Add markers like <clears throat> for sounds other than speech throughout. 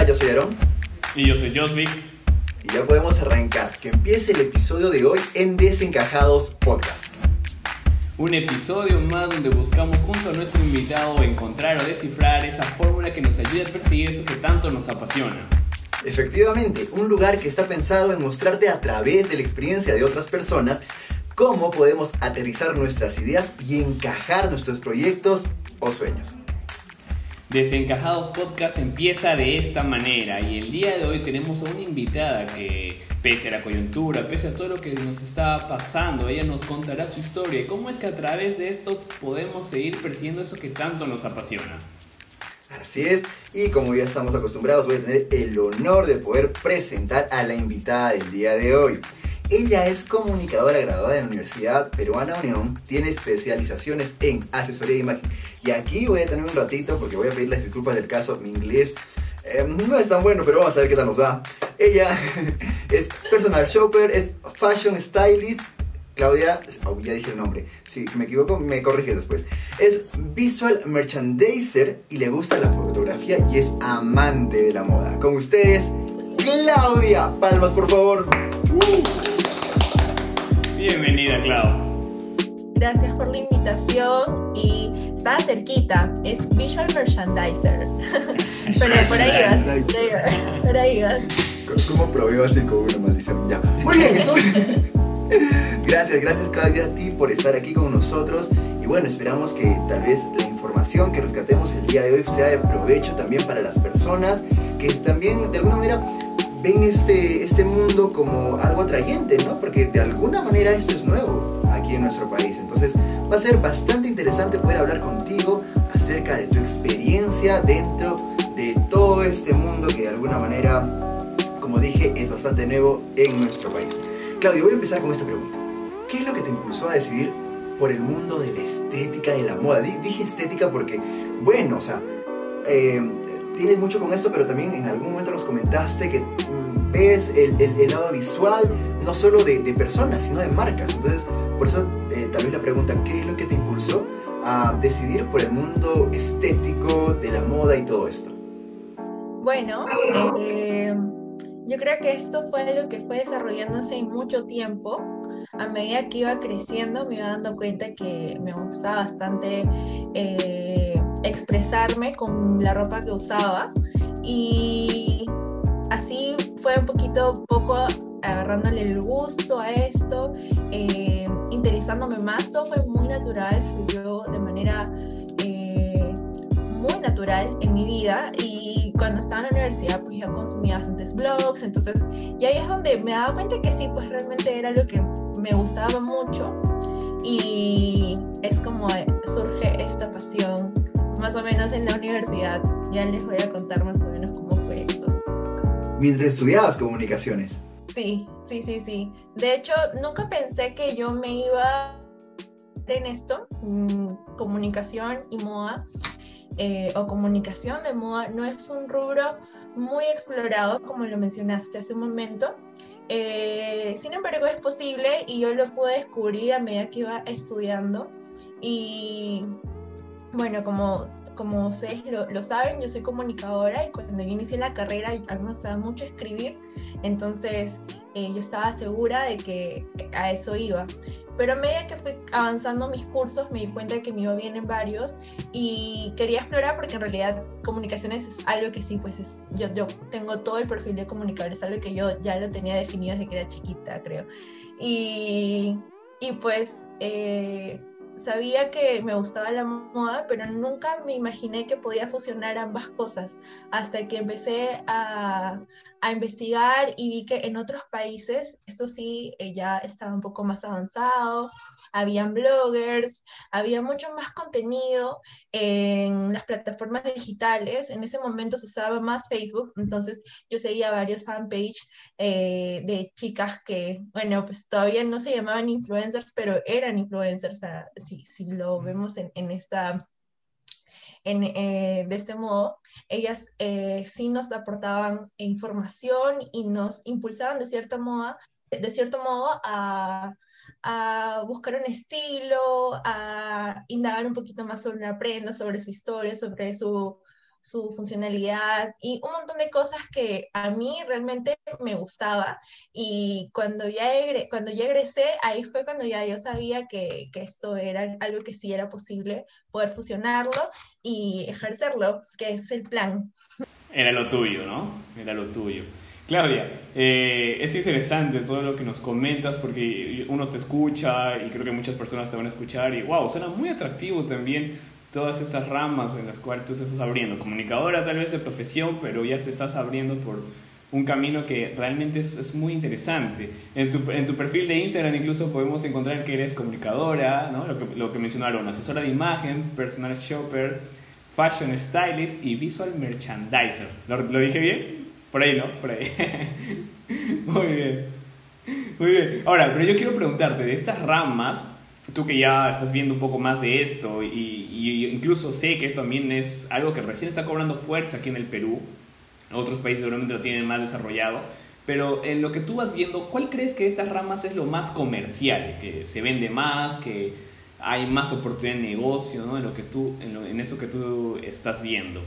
Hola, yo soy Aaron. Y yo soy Josvic. Y ya podemos arrancar. Que empiece el episodio de hoy en Desencajados Podcast. Un episodio más donde buscamos junto a nuestro invitado encontrar o descifrar esa fórmula que nos ayude a perseguir eso que tanto nos apasiona. Efectivamente, un lugar que está pensado en mostrarte a través de la experiencia de otras personas cómo podemos aterrizar nuestras ideas y encajar nuestros proyectos o sueños. Desencajados Podcast empieza de esta manera y el día de hoy tenemos a una invitada que, pese a la coyuntura, pese a todo lo que nos está pasando, ella nos contará su historia y cómo es que a través de esto podemos seguir persiguiendo eso que tanto nos apasiona. Así es, y como ya estamos acostumbrados, voy a tener el honor de poder presentar a la invitada del día de hoy. Ella es comunicadora graduada en la Universidad Peruana Unión, tiene especializaciones en asesoría de imagen. Y aquí voy a tener un ratito porque voy a pedir las disculpas del caso, mi inglés eh, no es tan bueno, pero vamos a ver qué tal nos va. Ella <laughs> es personal shopper, es fashion stylist. Claudia, oh, ya dije el nombre, si me equivoco me corrige después. Es visual merchandiser y le gusta la fotografía y es amante de la moda. Con ustedes, Claudia. Palmas, por favor. Bienvenida, Clau. Gracias por la invitación y estaba cerquita, es Visual Merchandiser. <laughs> Pero por ahí vas, por ahí vas. ¿Cómo probé así como una maldición? Ya. Muy bien, <laughs> Gracias, gracias Claudia a ti por estar aquí con nosotros y bueno, esperamos que tal vez la información que rescatemos el día de hoy sea de provecho también para las personas que también de alguna manera ven este, este mundo como algo atrayente, ¿no? Porque de alguna manera esto es nuevo aquí en nuestro país. Entonces va a ser bastante interesante poder hablar contigo acerca de tu experiencia dentro de todo este mundo que de alguna manera, como dije, es bastante nuevo en nuestro país. Claudio, voy a empezar con esta pregunta. ¿Qué es lo que te impulsó a decidir por el mundo de la estética y la moda? Dije estética porque, bueno, o sea, eh, tienes mucho con esto, pero también en algún momento nos comentaste que mm, ves el, lado visual no solo de, personas, sino de marcas. Entonces, por eso eh, tal la pregunta, ¿qué es lo que te impulsó a decidir por el mundo estético, de la moda y todo esto? Bueno, eh, yo creo que esto fue lo que fue desarrollándose en mucho tiempo. A medida que iba creciendo me iba dando cuenta que me gustaba bastante eh, expresarme con la ropa que usaba. Y así fue un poquito poco agarrándole el gusto a esto, eh, interesándome más, todo fue muy natural, fluyó de manera eh, muy natural en mi vida. Y cuando estaba en la universidad pues ya consumía bastantes blogs, entonces y ahí es donde me daba cuenta que sí, pues realmente era lo que me gustaba mucho. Y es como surge esta pasión más o menos en la universidad. Ya les voy a contar más o menos cómo fue eso. Mientras estudiabas comunicaciones. Sí, sí, sí, sí. De hecho, nunca pensé que yo me iba en esto, mm, comunicación y moda, eh, o comunicación de moda, no es un rubro muy explorado, como lo mencionaste hace un momento. Eh, sin embargo, es posible y yo lo pude descubrir a medida que iba estudiando. Y bueno, como, como ustedes lo, saben, yo soy comunicadora y cuando yo inicié la carrera a mí me gustaba mucho escribir, entonces eh, yo estaba segura de que a eso iba. Pero a medida que fui avanzando mis cursos me di cuenta de que me iba bien en varios y quería explorar porque en realidad comunicaciones es algo que sí, pues es, yo, yo tengo todo el perfil de comunicador, es algo que yo ya lo tenía definido desde que era chiquita, creo. Y, y pues... Eh, sabía que me gustaba la moda, pero nunca me imaginé que podía fusionar ambas cosas, hasta que empecé a, a investigar y vi que en otros países esto sí eh, ya estaba un poco más avanzado, habían bloggers, había mucho más contenido en las plataformas digitales. En ese momento se usaba más Facebook, entonces yo seguía varios fanpage eh, de chicas que, bueno, pues todavía no se llamaban influencers, pero eran influencers, si, si lo vemos en, en esta eh, de este modo, ellas eh, sí nos aportaban información y nos impulsaban de, cierta moda, de cierto modo a, a buscar un estilo, a indagar un poquito más sobre la prenda, sobre su historia, sobre su su funcionalidad y un montón de cosas que a mí realmente me gustaba. Y cuando ya, cuando ya egresé, ahí fue cuando ya yo sabía que, que esto era algo que sí era posible poder fusionarlo y ejercerlo, que es el plan. Era lo tuyo, ¿no? Era lo tuyo. Claudia, eh, es interesante todo lo que nos comentas porque uno te escucha y creo que muchas personas te van a escuchar y wow, suena muy atractivo también todas esas ramas en las cuales tú te estás abriendo. Comunicadora tal vez de profesión, pero ya te estás abriendo por un camino que realmente es, es muy interesante. En tu, en tu, perfil de Instagram incluso podemos encontrar que eres comunicadora, ¿no? lo, que, lo que mencionaron, asesora de imagen, personal shopper, fashion stylist y visual merchandiser. ¿Lo, lo dije bien? Por ahí, ¿no? Por ahí. <laughs> Muy bien. Muy bien. Ahora, pero yo quiero preguntarte, de estas ramas, tú que ya estás viendo un poco más de esto y, y, incluso sé que esto también es algo que recién está cobrando fuerza aquí en el Perú, otros países seguramente lo tienen más desarrollado, pero en lo que tú vas viendo, ¿cuál crees que de estas ramas es lo más comercial, que se vende más, que hay más oportunidad de negocio, ¿no? En, lo que tú, en, en eso que tú estás viendo.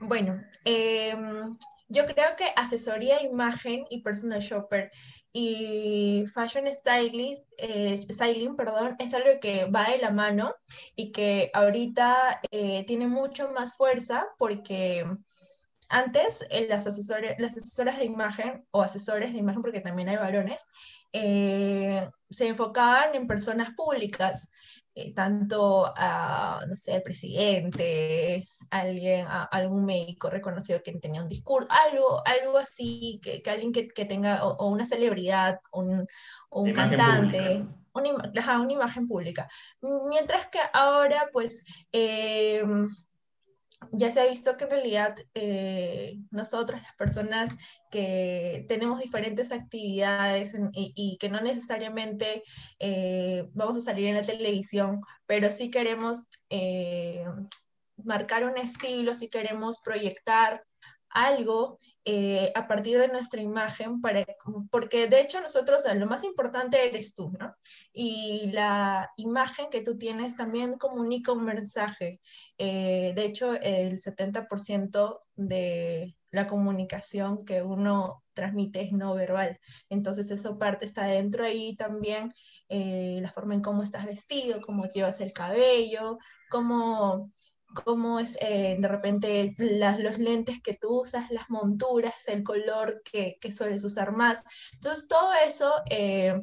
Bueno, eh, yo creo que asesoría de imagen y personal shopper y fashion stylist, eh, styling, perdón, es algo que va de la mano y que ahorita eh, tiene mucho más fuerza porque antes eh, las, asesores, las asesoras de imagen o asesores de imagen, porque también hay varones, se enfocaban en personas públicas. Eh, tanto a, no sé, al presidente, alguien, a, algún médico reconocido que tenía un discurso, algo, algo así, que, que alguien que, que tenga, o, una celebridad, un, o un cantante. Una, una, imagen pública. Mientras que ahora, pues, eh, ya se ha visto que en realidad eh, nosotros, las personas que tenemos diferentes actividades y, que no necesariamente eh, vamos a salir en la televisión, pero sí queremos eh, marcar un estilo, sí queremos proyectar algo eh, a partir de nuestra imagen, para, porque de hecho nosotros, lo más importante eres tú, ¿no? Y la imagen que tú tienes también comunica un mensaje. Eh, de hecho, el 70% de la comunicación que uno transmite es no verbal. Entonces, eso parte está dentro ahí también, eh, la forma en cómo estás vestido, cómo llevas el cabello, cómo cómo es eh, de repente los lentes que tú usas, las monturas, el color que, que sueles usar más. Entonces, todo eso eh,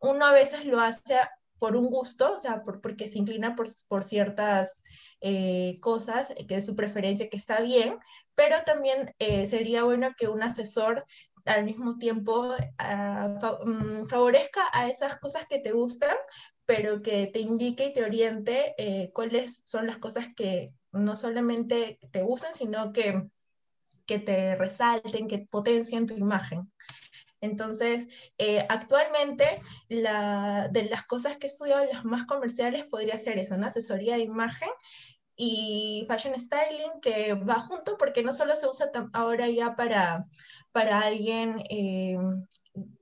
uno a veces lo hace por un gusto, o sea, porque se inclina por, ciertas eh, cosas, que es su preferencia, que está bien, pero también sería bueno que un asesor al mismo tiempo ah, mm, favorezca a esas cosas que te gustan, pero que te indique y te oriente eh, cuáles son las cosas que no solamente te gustan, sino que, que te resalten, que potencien tu imagen. Entonces, eh, actualmente, la, de las cosas que he estudiado, las más comerciales podría ser eso, una asesoría de imagen y fashion styling que va junto porque no solo se usa ahora ya para, para alguien eh,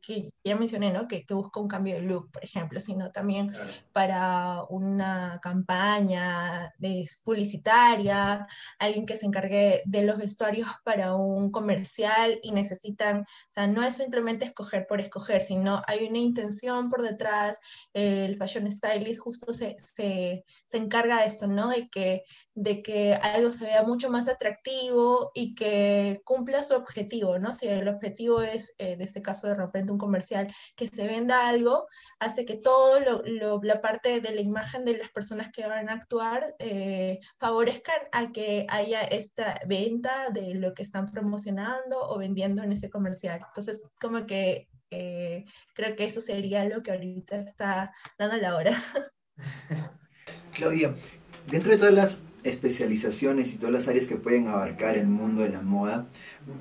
que ya mencioné, ¿no? Que, que, busca un cambio de look, por ejemplo, sino también para una campaña de, publicitaria, alguien que se encargue de los vestuarios para un comercial y necesitan, o sea, no es simplemente escoger por escoger, sino hay una intención por detrás, el fashion stylist justo se, se, se encarga de esto, ¿no? De que, de que algo se vea mucho más atractivo y que cumpla su objetivo, ¿no? Si el objetivo es, eh, de este caso, de repente un comercial, que se venda algo, hace que todo lo, la parte de la imagen de las personas que van a actuar eh, favorezcan a que haya esta venta de lo que están promocionando o vendiendo en ese comercial. Entonces, como que eh, creo que eso sería lo que ahorita está dando la hora. <laughs> Claudia, dentro de todas las especializaciones y todas las áreas que pueden abarcar el mundo de la moda,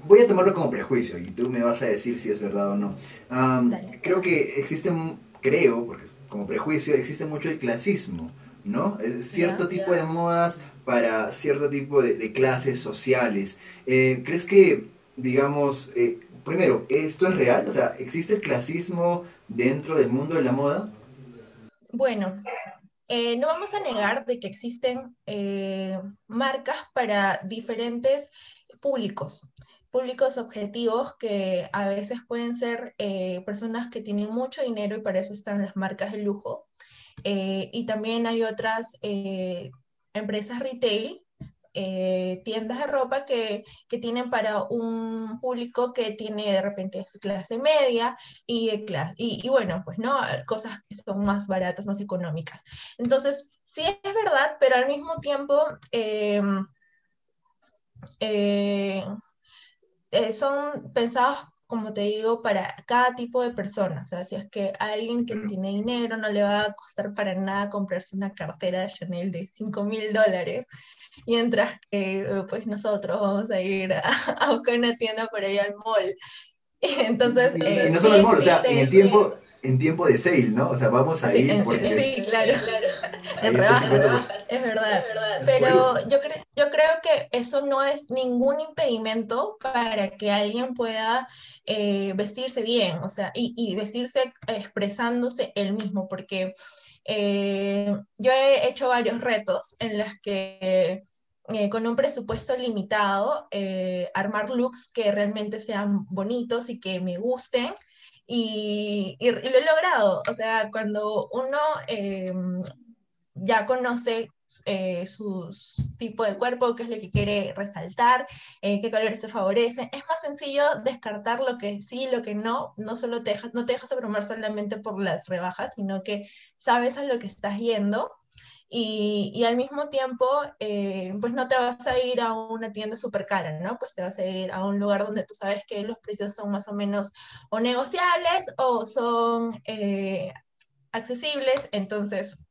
voy a tomarlo como prejuicio y tú me vas a decir si es verdad o no. creo que existe, creo, porque como prejuicio existe mucho el clasismo, ¿no? cierto tipo de modas para cierto tipo de, clases sociales. Eh, ¿Crees que, digamos, eh, primero, esto es real? O sea, ¿existe el clasismo dentro del mundo de la moda? Bueno, eh, no vamos a negar de que existen eh, marcas para diferentes públicos, públicos objetivos que a veces pueden ser eh, personas que tienen mucho dinero y para eso están las marcas de lujo. y también hay otras empresas retail eh, tiendas de ropa que, que, tienen para un público que tiene de repente clase media y, y, y, bueno, pues no, cosas que son más baratas, más económicas. Entonces, sí es verdad, pero al mismo tiempo... Em, eh, eh, son pensados como te digo, para cada tipo de persona. O sea, si es que alguien que tiene dinero no le va a costar para nada comprarse una cartera de Chanel de 5 mil dólares, mientras que eh, pues nosotros vamos a ir a, <laughs> buscar una tienda para ir al mall. <laughs> Entonces, y, eh, no solo el mall, o sea, en el tiempo, en tiempo de sale, ¿no? O sea, vamos a ir. Sí, claro, claro. <laughs> En rebajas, es verdad. Pero yo, creo yo creo que eso no es ningún impedimento para que alguien pueda eh, vestirse bien, o sea, y, y vestirse expresándose él mismo, porque eh, yo he hecho varios retos en los que eh, con un presupuesto limitado, armar looks que realmente sean bonitos y que me gusten y, lo he logrado. O sea, cuando uno em, ya conoce eh, su tipo de cuerpo, qué es lo que quiere resaltar, eh, qué colores se favorecen. Es más sencillo descartar lo que sí, lo que no. No solo te dejas, no te dejas abrumar solamente por las rebajas, sino que sabes a lo que estás yendo y, y, al mismo tiempo, eh, pues no te vas a ir a una tienda súper cara, ¿no? Pues te vas a ir a un lugar donde tú sabes que los precios son más o menos o negociables o son eh, accesibles, entonces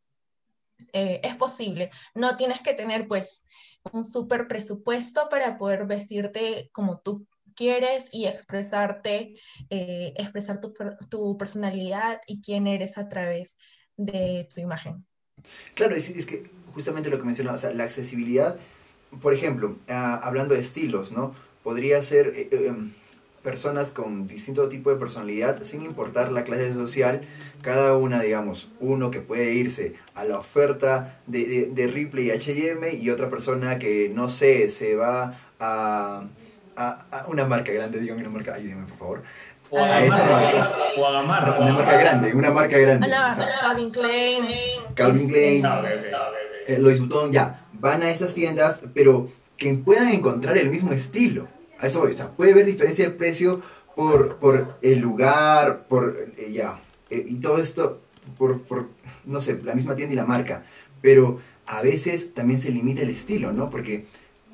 eh, es posible. No tienes que tener pues un súper presupuesto para poder vestirte como tú quieres y expresarte, expresar tu, tu personalidad y quién eres a través de tu imagen. Claro, es, es que justamente lo que mencionaba, o sea, la accesibilidad, por ejemplo, ah, hablando de estilos, ¿no? Podría ser eh, eh, em, personas con distinto tipo de personalidad, sin importar la clase social, cada una, digamos, uno que puede irse a la oferta de, de, de Ripley y H&M y otra persona que, no sé, se va a, a, una marca grande, dígame una marca, ayúdenme por favor, o a, esa marca. O a la marca. Una marca grande, una marca grande. Calvin Klein. Calvin Klein. Eh, Louis Vuitton, ya. Van a estas tiendas, pero que puedan encontrar el mismo estilo. Eso puede haber diferencia de precio por, por el lugar, por. Eh, ya. Eh, y todo esto por, por, no sé, la misma tienda y la marca. Pero a veces también se limita el estilo, ¿no? Porque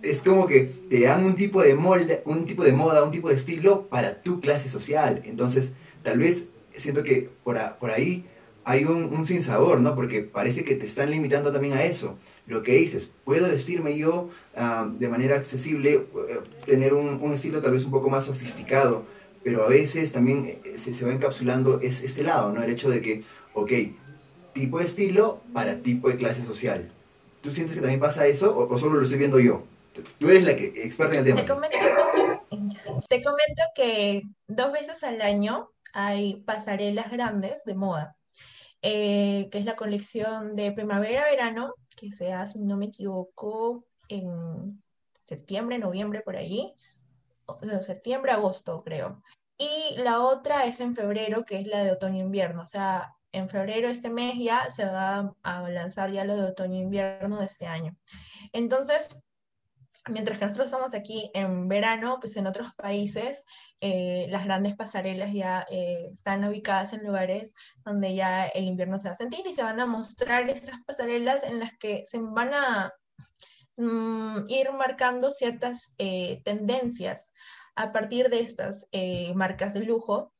es como que te dan un tipo de molde, un tipo de moda, un tipo de estilo para tu clase social. Entonces, tal vez siento que por, por ahí hay un, un sinsabor, ¿no? Porque parece que te están limitando también a eso. Lo que dices, puedo vestirme yo ah, de manera accesible, eh, tener un, un, estilo tal vez un poco más sofisticado, pero a veces también eh, se, se va encapsulando es, este lado, ¿no? El hecho de que, ok, tipo de estilo para tipo de clase social. ¿Tú sientes que también pasa eso o, o solo lo estoy viendo yo? Tú eres la que experta en el tema. Te comento, te comento que dos veces al año hay pasarelas grandes de moda, eh, que es la colección de primavera-verano, que se hace, no me equivoco, en septiembre, noviembre, por allí, septiembre, agosto, creo. Y la otra es en febrero, que es la de otoño-invierno, o sea, en febrero este mes ya se va a lanzar ya lo de otoño-invierno de este año. Entonces, Mientras que nosotros estamos aquí en verano, pues en otros países eh, las grandes pasarelas ya eh, están ubicadas en lugares donde ya el invierno se va a sentir y se van a mostrar esas pasarelas en las que se van a mm, ir marcando ciertas eh, tendencias a partir de estas marcas de lujo.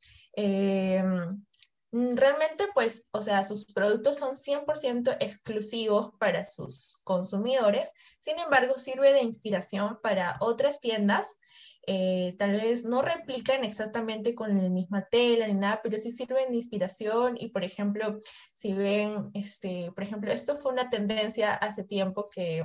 Mm, realmente, pues, o sea, sus productos son 100% exclusivos para sus consumidores, sin embargo, sirve de inspiración para otras tiendas. Eh, tal vez no replican exactamente con la misma tela ni nada, pero sí sirven de inspiración y, por ejemplo, si ven, este, por ejemplo, esto fue una tendencia hace tiempo que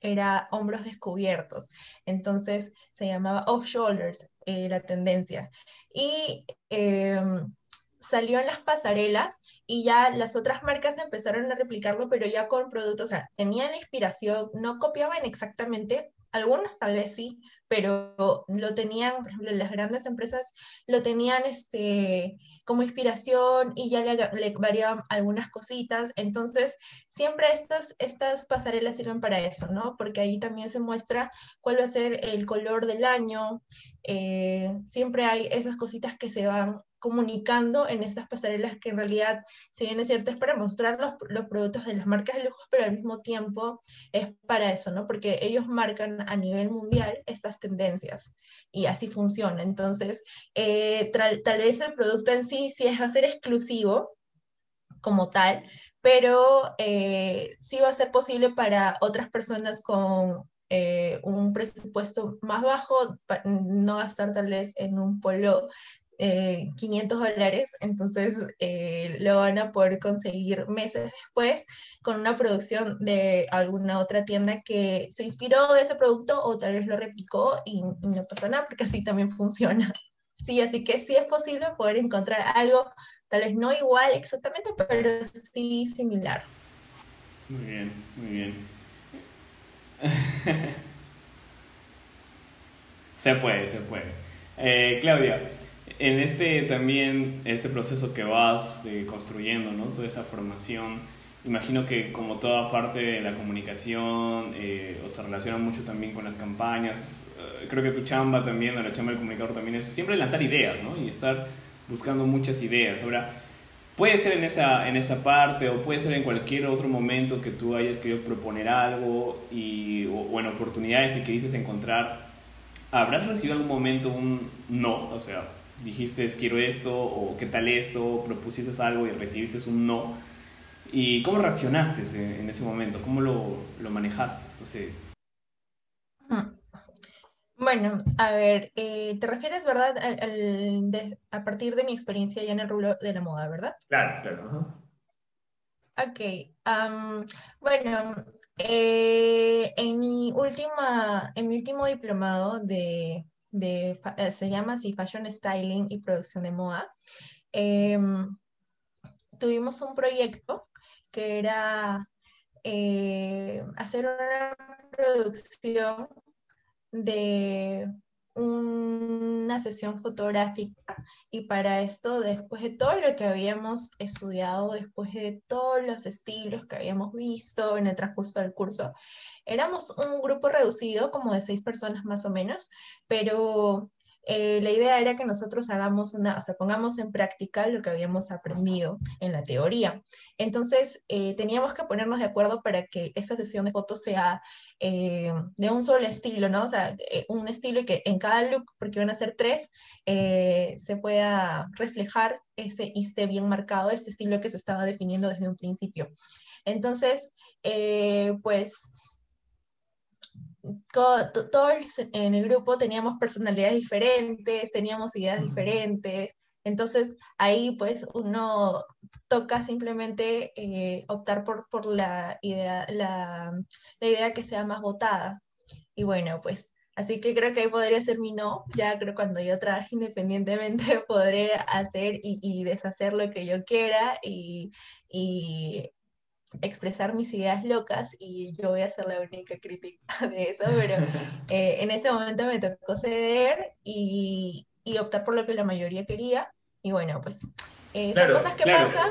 era hombros descubiertos, entonces se llamaba off shoulders eh, la tendencia. Y em, salió en las pasarelas y ya las otras marcas empezaron a replicarlo, pero ya con productos, o sea, tenían la inspiración, no copiaban exactamente, algunas tal vez sí, pero lo tenían, por ejemplo, las grandes empresas lo tenían este, como inspiración y ya le, variaban algunas cositas. Entonces, siempre estas, estas pasarelas sirven para eso, ¿no? Porque ahí también se muestra cuál va a ser el color del año. Eh, siempre hay esas cositas que se van comunicando en estas pasarelas que en realidad, si bien es cierto, es para mostrar los, los, productos de las marcas de lujo, pero al mismo tiempo es para eso, ¿no? Porque ellos marcan a nivel mundial estas tendencias y así funciona. Entonces, eh, tal vez el producto en sí sí es va a ser exclusivo como tal, pero eh, sí va a ser posible para otras personas con eh, un presupuesto más bajo, no gastar tal vez en un polo 500 eh, dólares, entonces eh, lo van a poder conseguir meses después con una producción de alguna otra tienda que se inspiró de ese producto o tal vez lo replicó y, no pasa nada porque así también funciona. <laughs> Sí, así que sí es posible poder encontrar algo, tal vez no igual exactamente, pero sí similar. Muy bien, muy bien. <laughs> se puede, se puede. Eh, Claudia, en este también, este proceso que vas de construyendo, ¿no? Toda esa formación, imagino que como toda parte de la comunicación, eh, o se relaciona mucho también con las campañas, eh, creo que tu chamba también, la chamba del comunicador también es siempre lanzar ideas, ¿no? Y estar buscando muchas ideas. Ahora, puede ser en esa, en esa parte o puede ser en cualquier otro momento que tú hayas querido proponer algo y, o, o en oportunidades que dices encontrar, ¿habrás recibido algún momento un no? O sea, dijiste quiero esto o qué tal esto, propusiste algo y recibiste un no. ¿Y cómo reaccionaste en ese momento? ¿Cómo lo, lo manejaste? Bueno, a ver, eh, te refieres, ¿verdad? a partir de mi experiencia ya en el rubro de la moda, ¿verdad? Claro, claro. Ok, bueno, eh, en, mi última, en mi último diplomado de eh, se llama Fashion Styling y Producción de Moda. Em, tuvimos un proyecto que era eh, hacer una producción de una sesión fotográfica y para esto, después de todo lo que habíamos estudiado, después de todos los estilos que habíamos visto en el transcurso del curso, éramos un grupo reducido, como de seis personas más o menos, pero eh, la idea era que nosotros hagamos una, o sea, pongamos en práctica lo que habíamos aprendido en la teoría. Entonces, eh, teníamos que ponernos de acuerdo para que esa sesión de fotos sea eh, de un solo estilo, ¿no? O sea, un estilo que en cada look, porque van a ser tres, se pueda reflejar ese y esté bien marcado este estilo que se estaba definiendo desde un principio. Entonces, pues todos en el grupo teníamos personalidades diferentes, teníamos ideas diferentes, entonces ahí pues uno toca simplemente eh, optar por, por la, idea, la, la, idea que sea más votada. Y bueno, pues así que creo que ahí podría ser mi no, ya creo cuando yo trabaje independientemente <laughs> podré hacer y, y deshacer lo que yo quiera y, y expresar mis ideas locas y yo voy a ser la única crítica <laughs> de eso, pero <laughs> eh, en ese momento me tocó ceder y, y, optar por lo que la mayoría quería y bueno, pues eh, son cosas que pasan.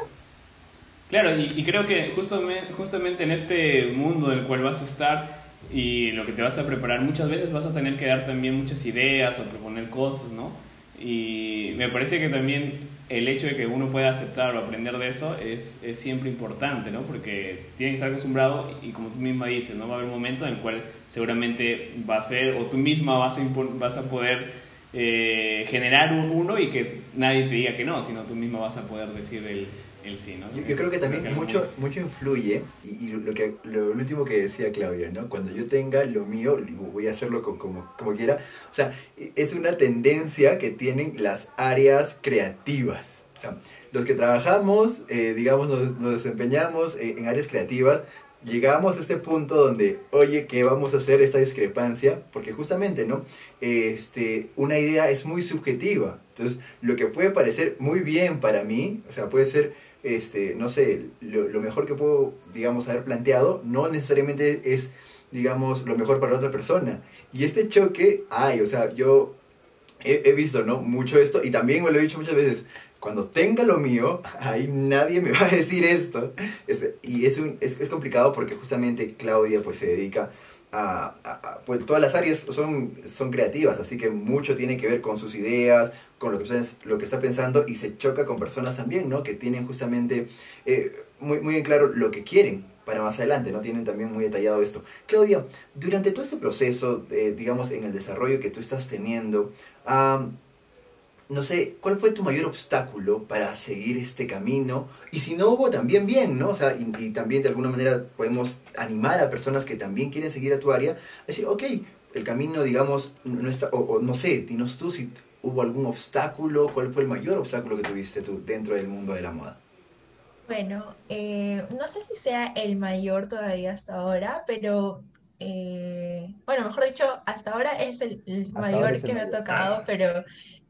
Claro, y, creo que justamente, justamente en este mundo en el cual vas a estar y lo que te vas a preparar, muchas veces vas a tener que dar también muchas ideas o proponer cosas, ¿no? Y me parece que también el hecho de que uno pueda aceptar o aprender de eso es, es, siempre importante, ¿no? Porque tiene que estar acostumbrado y como tú misma dices, ¿no? Va a haber un momento en el cual seguramente va a ser, o tú misma vas a, vas a poder eh, generar uno y que nadie te diga que no, sino tú misma vas a poder decir el, yo, creo que también mucho, mucho influye, y, lo, que, lo último que decía Claudia, ¿no? Cuando yo tenga lo mío, voy a hacerlo como, como, quiera. O sea, es una tendencia que tienen las áreas creativas. O sea, los que trabajamos, eh, digamos, nos, desempeñamos en, áreas creativas, llegamos a este punto donde, oye, ¿qué vamos a hacer esta discrepancia? Porque justamente, ¿no? Este, una idea es muy subjetiva. Entonces, lo que puede parecer muy bien para mí, o sea, puede ser, este, no sé, lo, mejor que puedo, digamos, haber planteado, no necesariamente es, digamos, lo mejor para otra persona. Y este choque, ay, o sea, yo he, he visto, ¿no? Mucho esto, y también me lo he dicho muchas veces, cuando tenga lo mío, <laughs> ahí nadie me va a decir esto. Este, y es, un, es, es, complicado porque justamente Claudia pues se dedica a, a, pues todas las áreas son, son creativas, así que mucho tiene que ver con sus ideas, con lo que, lo que está pensando y se choca con personas también, ¿no? Que tienen justamente eh, muy, muy en claro lo que quieren para más adelante, ¿no? Tienen también muy detallado esto. Claudia, durante todo este proceso, eh, digamos, en el desarrollo que tú estás teniendo, um, no sé, ¿cuál fue tu mayor obstáculo para seguir este camino? Y si no hubo, también bien, ¿no? O sea, y, y, también de alguna manera podemos animar a personas que también quieren seguir a tu área, a decir, ok, el camino, digamos, no está, o, o no sé, dinos tú si hubo algún obstáculo, ¿cuál fue el mayor obstáculo que tuviste tú dentro del mundo de la moda? Bueno, eh, no sé si sea el mayor todavía hasta ahora, pero eh, bueno, mejor dicho, hasta ahora es el, el mayor es el que mayor. me ha tocado, pero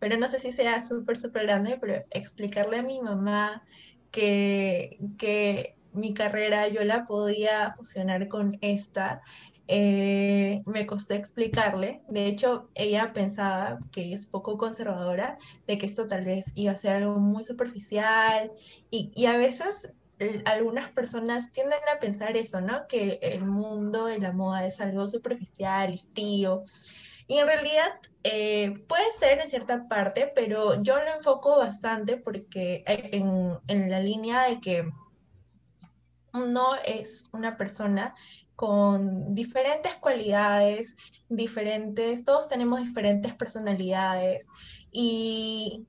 pero no sé si sea súper, súper grande, pero explicarle a mi mamá que, que mi carrera yo la podía fusionar con esta, eh, me costó explicarle. De hecho, ella pensaba que es poco conservadora, de que esto tal vez iba a ser algo muy superficial y, y a veces algunas personas tienden a pensar eso, ¿no? Que el mundo de la moda es algo superficial y frío. Y en realidad eh, puede ser en cierta parte, pero yo lo enfoco bastante porque en, en la línea de que uno es una persona con diferentes cualidades, diferentes, todos tenemos diferentes personalidades y,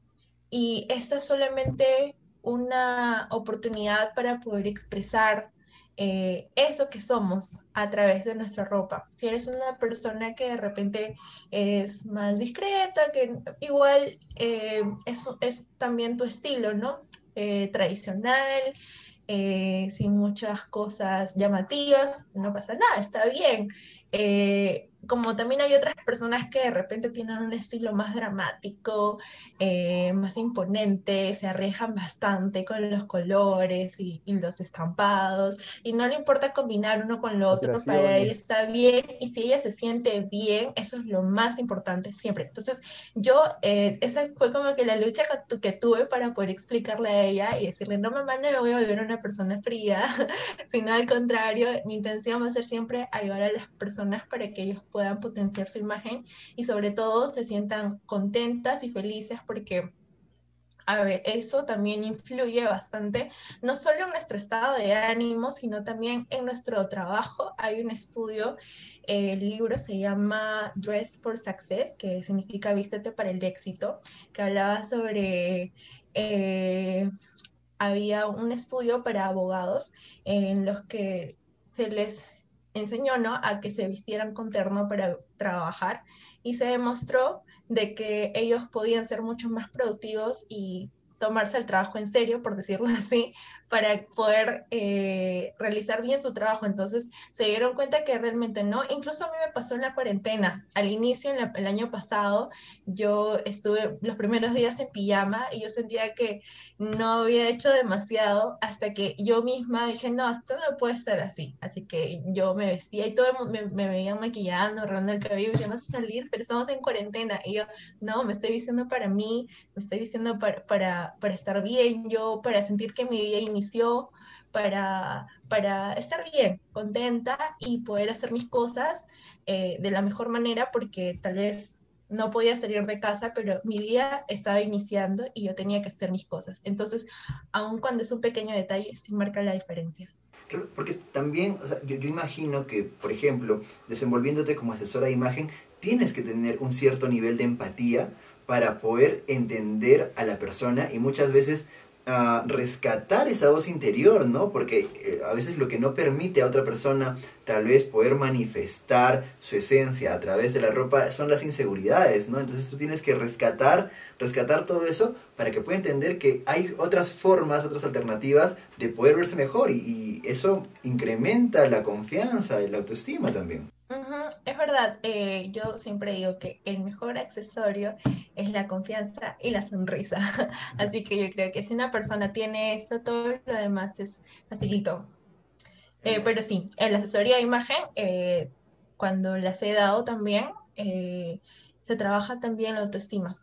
y esta es solamente una oportunidad para poder expresar eh, eso que somos a través de nuestra ropa. Si eres una persona que de repente es más discreta, que igual eh, es, también tu estilo, ¿no? Eh, tradicional, eh, sin muchas cosas llamativas, no pasa nada, está bien. Como también hay otras personas que de repente tienen un estilo más dramático, eh, más imponente, se arriesgan bastante con los colores y, y, los estampados, y no le importa combinar uno con lo otro, para ella está bien, y si ella se siente bien, eso es lo más importante siempre. Entonces, yo, eh, esa fue como que la lucha que, que, tuve para poder explicarle a ella y decirle, no, mamá, no me voy a volver una persona fría, <laughs> sino al contrario, mi intención va a ser siempre ayudar a las personas para que ellos puedan potenciar su imagen y sobre todo se sientan contentas y felices porque a ver, eso también influye bastante, no solo en nuestro estado de ánimo, sino también en nuestro trabajo. Hay un estudio, el libro se llama Dress for Success, que significa vístete para el éxito, que hablaba sobre, eh, había un estudio para abogados en los que se les enseñó ¿no? a que se vistieran con terno para trabajar y se demostró de que ellos podían ser mucho más productivos y tomarse el trabajo en serio, por decirlo <laughs> así, para poder eh, realizar bien su trabajo. Entonces se dieron cuenta que realmente no. Incluso a mí me pasó en la cuarentena. Al inicio, en la, el año pasado, yo estuve los primeros días en pijama y yo sentía que no había hecho demasiado hasta que yo misma dije, no, esto no puede ser así. Así que yo me vestía y todo me, me veían maquillando, arreglando el cabello, y me vas a salir, pero estamos en cuarentena. Y yo, no, me estoy vistiendo para mí, me estoy vistiendo para, para, para estar bien yo, para sentir que mi día inició para, para estar bien, contenta y poder hacer mis cosas eh, de la mejor manera porque tal vez no podía salir de casa, pero mi día estaba iniciando y yo tenía que hacer mis cosas. Entonces, aun cuando es un pequeño detalle, sí marca la diferencia. Claro, porque también, o sea, yo, yo imagino que, por ejemplo, desenvolviéndote como asesora de imagen, tienes que tener un cierto nivel de empatía para poder entender a la persona y muchas veces ah, rescatar esa voz interior, ¿no? Porque eh, a veces lo que no permite a otra persona tal vez poder manifestar su esencia a través de la ropa son las inseguridades, ¿no? Entonces tú tienes que rescatar, rescatar todo eso para que pueda entender que hay otras formas, otras alternativas de poder verse mejor y, y eso incrementa la confianza y la autoestima también. Es verdad, eh, yo siempre digo que el mejor accesorio es la confianza y la sonrisa. <laughs> Así que yo creo que si una persona tiene eso, todo lo demás es facilito. Eh, pero sí, en la asesoría de imagen, eh, cuando las he dado también, se trabaja también la autoestima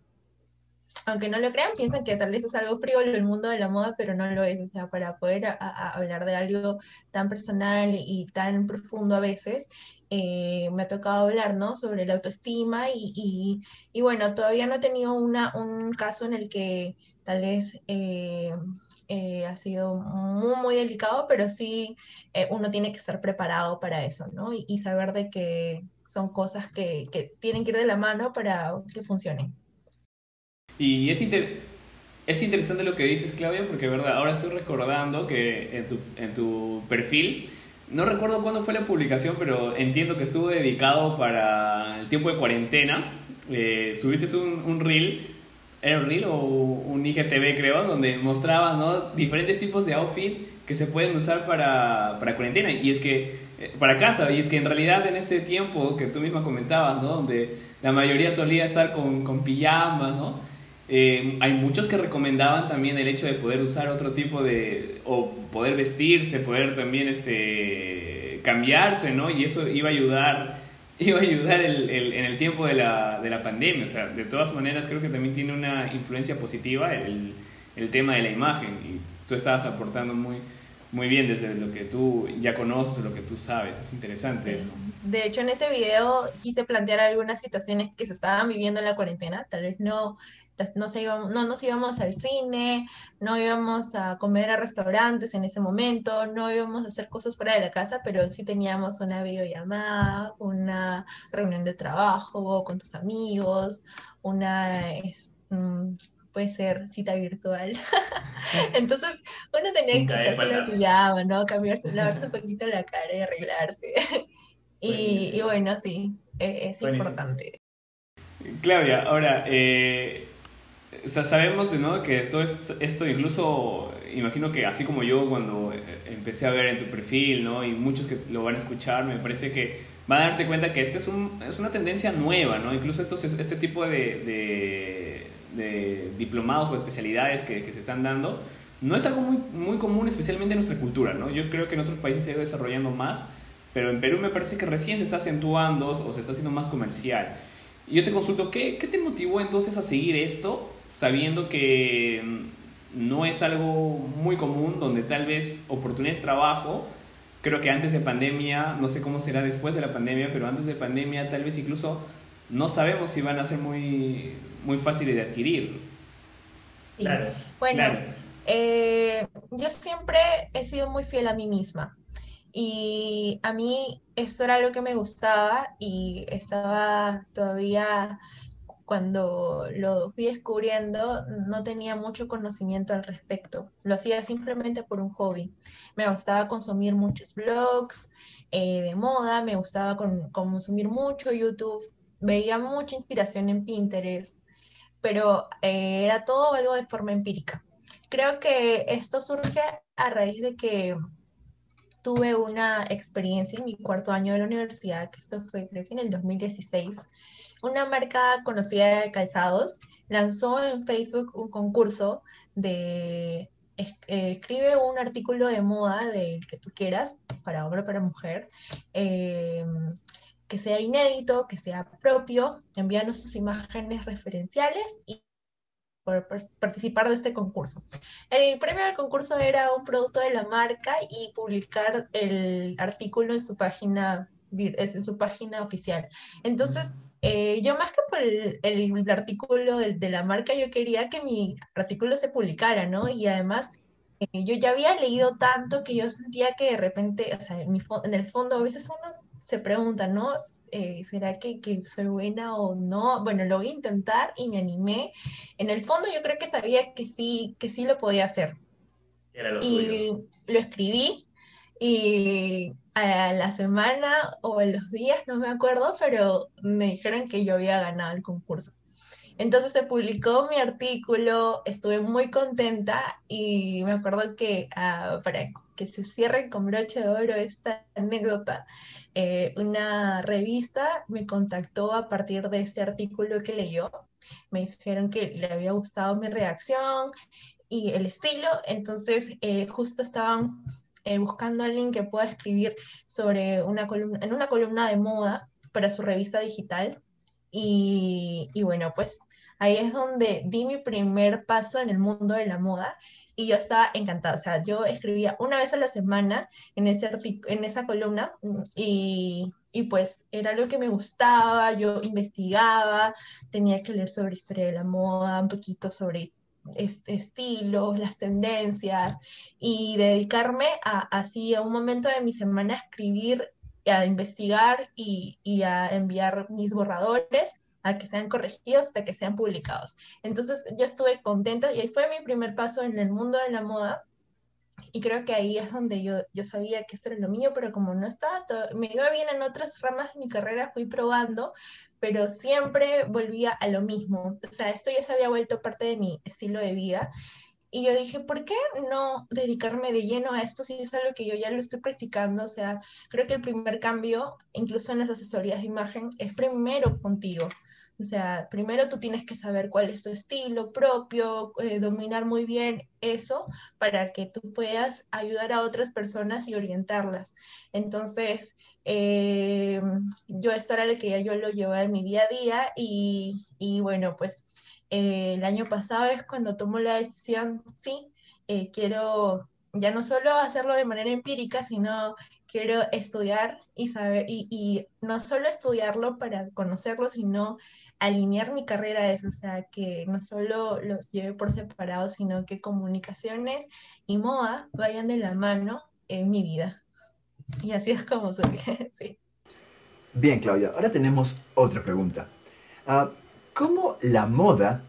aunque no lo crean, piensan que tal vez es algo frívolo el mundo de la moda, pero no lo es. O sea, para poder hablar de algo tan personal y, tan profundo a veces, eh, me ha tocado hablar, ¿no? Sobre la autoestima y, y, bueno, todavía no he tenido una, un caso en el que tal vez eh, eh, ha sido muy, muy delicado, pero sí uno tiene que estar preparado para eso, ¿no? Y, saber de que son cosas que, que tienen que ir de la mano para que funcionen. Y es, es interesante lo que dices, Claudia, porque verdad, ahora estoy recordando que en tu, en tu perfil, no recuerdo cuándo fue la publicación, pero entiendo que estuvo dedicado para el tiempo de cuarentena. Eh, subiste un, un reel, ¿era un reel o un IGTV creo? Donde mostraba ¿no? diferentes tipos de outfit que se pueden usar para, para cuarentena. Y es que, eh, para casa, y es que en realidad en este tiempo que tú misma comentabas, ¿no? Donde la mayoría solía estar con, con pijamas, ¿no? Eh, hay muchos que recomendaban también el hecho de poder usar otro tipo de, o poder vestirse, poder también este, cambiarse, ¿no? Y eso iba a ayudar, <laughs> iba a ayudar el, el, en el tiempo de la, de la, pandemia. O sea, de todas maneras creo que también tiene una influencia positiva el, el tema de la imagen. Y tú estabas aportando muy, muy bien desde lo que tú ya conoces, lo que tú sabes. Es interesante eso. De hecho, en ese video quise plantear algunas situaciones que se estaban viviendo en la cuarentena. Tal vez no no, se íbamos, no nos íbamos al cine, no íbamos a comer a restaurantes en ese momento, no íbamos a hacer cosas fuera de la casa, pero sí teníamos una videollamada, una reunión de trabajo con tus amigos, una, mm, puede ser cita virtual. <laughs> Entonces uno tenía que quitarse la pijama, ¿no? Cambiarse, <laughs> lavarse un poquito la cara y arreglarse. <laughs> y, bueno, sí, e, es, importante. Claudia, ahora, eh, o sea, sabemos de nuevo que todo esto, incluso, imagino que así como yo cuando eh, empecé a ver en tu perfil, ¿no? Y muchos que lo van a escuchar, me parece que van a darse cuenta que esta es, un, es una tendencia nueva, ¿no? Incluso estos, este tipo de, de, diplomados o especialidades que, que, se están dando, no es algo muy, muy común, especialmente en nuestra cultura, ¿no? Yo creo que en otros países se ha ido desarrollando más, pero en Perú me parece que recién se está acentuando o se está haciendo más comercial. Y yo te consulto, ¿qué, ¿qué te motivó entonces a seguir esto sabiendo que no es algo muy común, donde tal vez oportunidades de trabajo, creo que antes de pandemia, no sé cómo será después de la pandemia, pero antes de pandemia tal vez incluso no sabemos si van a ser muy, muy fáciles de adquirir. Claro. Bueno, eh, yo siempre he sido muy fiel a mí misma. Y a mí esto era algo que me gustaba y estaba todavía cuando lo fui descubriendo, no tenía mucho conocimiento al respecto. Lo hacía simplemente por un hobby. Me gustaba consumir muchos blogs eh, de moda, me gustaba consumir mucho YouTube, veía mucha inspiración en Pinterest, pero eh, era todo algo de forma empírica. Creo que esto surge a raíz de que tuve una experiencia en mi cuarto año de la universidad, que esto fue creo que en el 2016, una marca conocida de calzados lanzó en Facebook un concurso de eh, escribe un artículo de moda del que tú quieras, para hombre o para mujer, em, que sea inédito, que sea propio, envíanos sus imágenes referenciales y participar de este concurso. El premio del concurso era un producto de la marca y publicar el artículo en su página, en su página oficial. Entonces, eh, yo más que por el, el, artículo de, de, la marca, yo quería que mi artículo se publicara, ¿no? Y además, eh, yo ya había leído tanto que yo sentía que de repente, o sea, en, mi, en, el fondo, a veces uno se preguntan, ¿no? Eh, ¿Será que, que, soy buena o no? Bueno, lo voy a intentar y me animé. En el fondo yo creo que sabía que sí, que sí lo podía hacer. y lo escribí y a la semana o a los días, no me acuerdo, pero me dijeron que yo había ganado el concurso. Entonces se publicó mi artículo, estuve muy contenta y me acuerdo que ah, para que se cierre con broche de oro esta anécdota, eh, una revista me contactó a partir de este artículo que leyó. Me dijeron que le había gustado mi reacción y el estilo, entonces eh, justo estaban eh, buscando a alguien que pueda escribir sobre una columna, en una columna de moda para su revista digital. Y, y bueno, pues ahí es donde di mi primer paso en el mundo de la moda y yo estaba encantada. O sea, yo escribía una vez a la semana en, ese en esa columna mm, y, y, pues era lo que me gustaba, yo investigaba, tenía que leer sobre historia de la moda, un poquito sobre estilos, las tendencias y dedicarme a, así a un momento de mi semana a escribir, a investigar y, y a enviar mis borradores a que sean corregidos hasta que sean publicados. Entonces yo estuve contenta y ahí fue mi primer paso en el mundo de la moda. Y creo que ahí es donde yo, yo sabía que esto era lo mío, pero como no estaba, me iba bien en otras ramas de mi carrera, fui probando, pero siempre volvía a lo mismo. O sea, esto ya se había vuelto parte de mi estilo de vida. Y yo dije, ¿por qué no dedicarme de lleno a esto si es algo que yo ya lo estoy practicando? O sea, creo que el primer cambio, incluso en las asesorías de imagen, es primero contigo. O sea, primero tú tienes que saber cuál es tu estilo propio, eh, dominar muy bien eso para que tú puedas ayudar a otras personas y orientarlas. Entonces, eh, yo esto era lo que ya yo lo llevaba en mi día a día y, y bueno, pues eh, el año pasado es cuando tomo la decisión, sí, quiero ya no solo hacerlo de manera empírica, sino quiero estudiar y saber, y, y, no solo estudiarlo para conocerlo, sino alinear mi carrera a eso, o sea, que no solo los lleve por separado, sino que comunicaciones y moda vayan de la mano en mi vida. Y así es como soy, <laughs> sí. Bien, Claudia, ahora tenemos otra pregunta. Ah, ¿Cómo la moda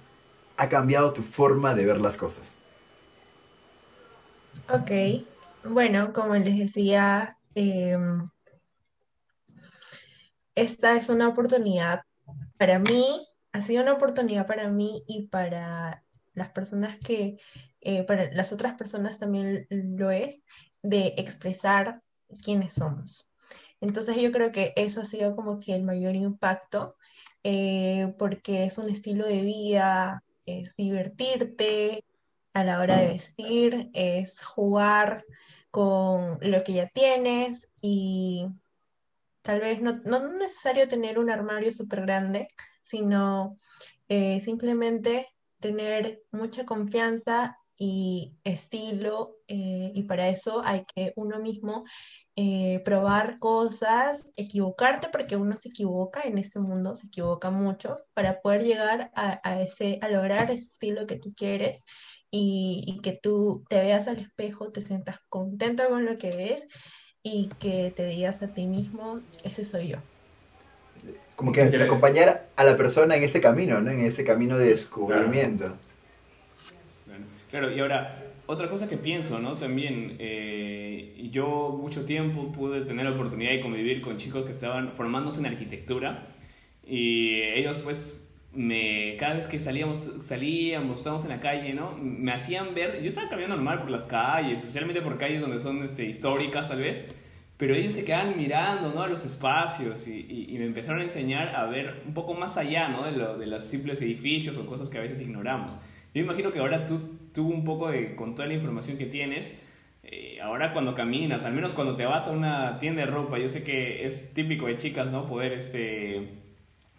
ha cambiado tu forma de ver las cosas? Ok, bueno, como les decía, em, esta es una oportunidad para mí ha sido una oportunidad para mí y para las personas que, eh, para las otras personas también lo es, de expresar quiénes somos. Entonces yo creo que eso ha sido como que el mayor impacto, eh, porque es un estilo de vida, es divertirte a la hora de vestir, es jugar con lo que ya tienes y Tal vez no, no es necesario tener un armario súper grande, sino eh, simplemente tener mucha confianza y estilo, eh, y para eso hay que uno mismo eh, probar cosas, equivocarte, porque uno se equivoca en este mundo, se equivoca mucho, para poder llegar a, ese, a lograr ese estilo que tú quieres y, y, que tú te veas al espejo, te sientas contento con lo que ves y que te digas a ti mismo, ese soy yo. Como que acompañar a la persona en ese camino, ¿no? En ese camino de descubrimiento. Claro, y ahora, otra cosa que pienso, ¿no? También, eh, yo mucho tiempo pude tener la oportunidad de convivir con chicos que estaban formándose en arquitectura y ellos pues me, cada vez que salíamos, salíamos, estábamos en la calle, ¿no? Me hacían ver, yo estaba caminando normal por las calles, especialmente por calles donde son este, históricas tal vez, pero ellos se quedaban mirando, ¿no? A los espacios y, y, me empezaron a enseñar a ver un poco más allá, ¿no? De, lo, de los simples edificios o cosas que a veces ignoramos. Yo imagino que ahora tú, tú un poco de, con toda la información que tienes, eh, ahora cuando caminas, al menos cuando te vas a una tienda de ropa, yo sé que es típico de chicas, ¿no? Poder, este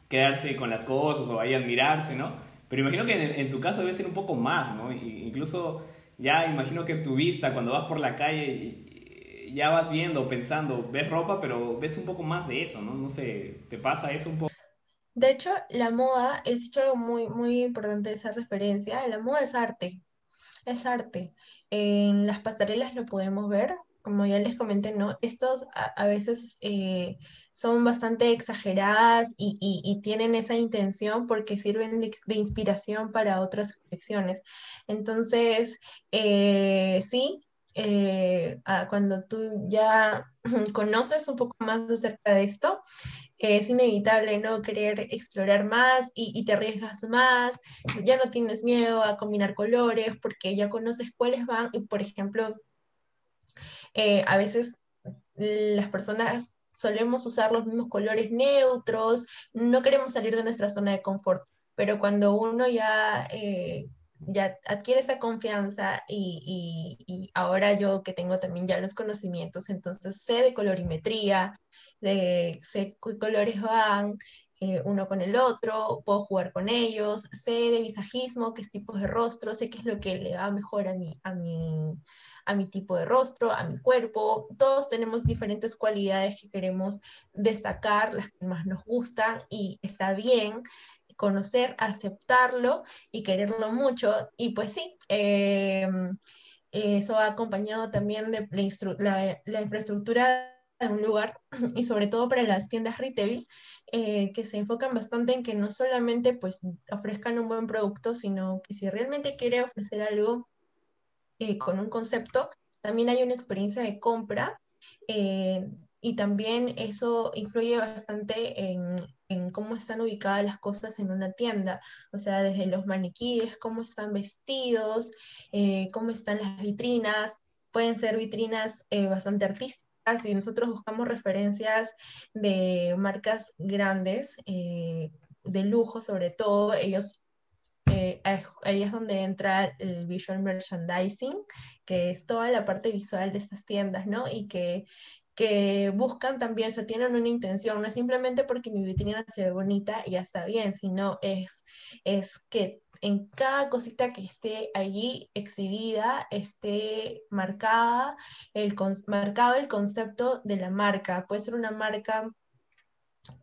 quedarse con las cosas o ahí admirarse, ¿no? Pero imagino que en, tu caso debe ser un poco más, ¿no? incluso ya imagino que tu vista cuando vas por la calle ya vas viendo, pensando, ves ropa, pero ves un poco más de eso, ¿no? No sé, ¿te pasa eso un poco? De hecho, la moda es algo muy, muy importante esa referencia. La moda es arte, es arte. En las pasarelas lo podemos ver, como ya les comenté, ¿no? Estos a, veces eh, son bastante exageradas y, tienen esa intención porque sirven de, inspiración para otras colecciones. Entonces, eh, sí, eh, cuando tú ya <clears throat> conoces un poco más acerca de esto, es inevitable no querer explorar más y, te arriesgas más, ya no tienes miedo a combinar colores porque ya conoces cuáles van y por ejemplo, eh, a veces las personas solemos usar los mismos colores neutros, no queremos salir de nuestra zona de confort, pero cuando uno ya eh, ya adquiere esa confianza y, y, ahora yo que tengo también ya los conocimientos, entonces sé de colorimetría, de, sé qué colores van eh, uno con el otro, puedo jugar con ellos, sé de visajismo, qué tipos de rostro, sé qué es lo que le va mejor a mi, a mi, a mi tipo de rostro, a mi cuerpo. Todos tenemos diferentes cualidades que queremos destacar, las que más nos gustan y está bien conocer, aceptarlo y quererlo mucho. Y pues sí, em, eso ha acompañado también de la, la, infraestructura de un lugar <clears throat> y sobre todo para las tiendas retail eh, que se enfocan bastante en que no solamente pues ofrezcan un buen producto, sino que si realmente quiere ofrecer algo eh, con un concepto, también hay una experiencia de compra eh, y también eso influye bastante en, cómo están ubicadas las cosas en una tienda, o sea, desde los maniquíes, cómo están vestidos, eh, cómo están las vitrinas, pueden ser vitrinas bastante artísticas y nosotros buscamos referencias de marcas grandes, de lujo sobre todo, ellos ahí es donde entra el visual merchandising, que es toda la parte visual de estas tiendas, ¿no? Y que que buscan también, o tienen una intención, no es simplemente porque mi vitrina se ve bonita y ya está bien, sino es, es que en cada cosita que esté allí exhibida esté marcada el, marcado el concepto de la marca. Puede ser una marca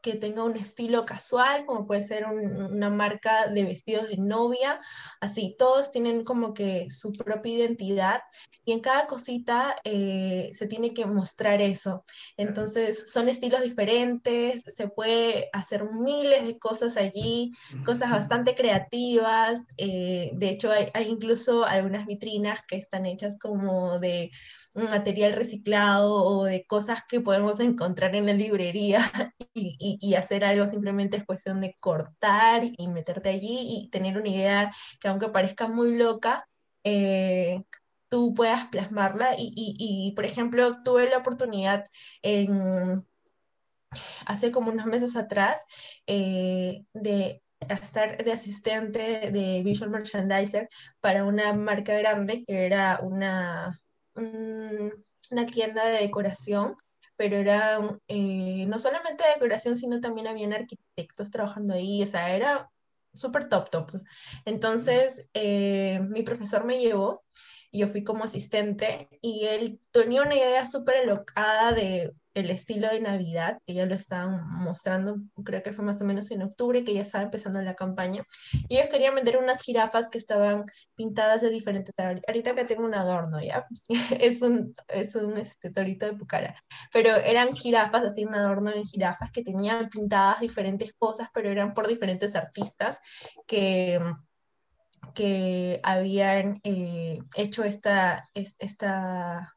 que tenga un estilo casual, como puede ser una marca de vestidos de novia, así, todos tienen como que su propia identidad y en cada cosita eh, se tiene que mostrar eso. Entonces, son estilos diferentes, se puede hacer miles de cosas allí, cosas bastante creativas, eh, de hecho hay, hay incluso algunas vitrinas que están hechas como de material reciclado o de cosas que podemos encontrar en la librería <laughs> y, hacer algo simplemente es cuestión de cortar y meterte allí y tener una idea que aunque parezca muy loca, eh, tú puedas plasmarla. Y, y, por ejemplo, tuve la oportunidad en, hace como unos meses atrás eh, de estar de asistente de visual merchandiser para una marca grande que era una una tienda de decoración, pero era eh, no solamente decoración, sino también habían arquitectos trabajando ahí, o sea, era súper top, top. Entonces, eh, mi profesor me llevó yo fui como asistente y él tenía una idea súper alocada de el estilo de Navidad, que ya lo estaban mostrando, creo que fue más o menos en octubre, que ya estaba empezando la campaña, y ellos querían vender unas jirafas que estaban pintadas de diferentes, ahorita que tengo un adorno, ¿ya? <laughs> es un, es un este, torito de pucara, pero eran jirafas, así un adorno de jirafas que tenían pintadas diferentes cosas, pero eran por diferentes artistas que que habían eh, hecho esta, esta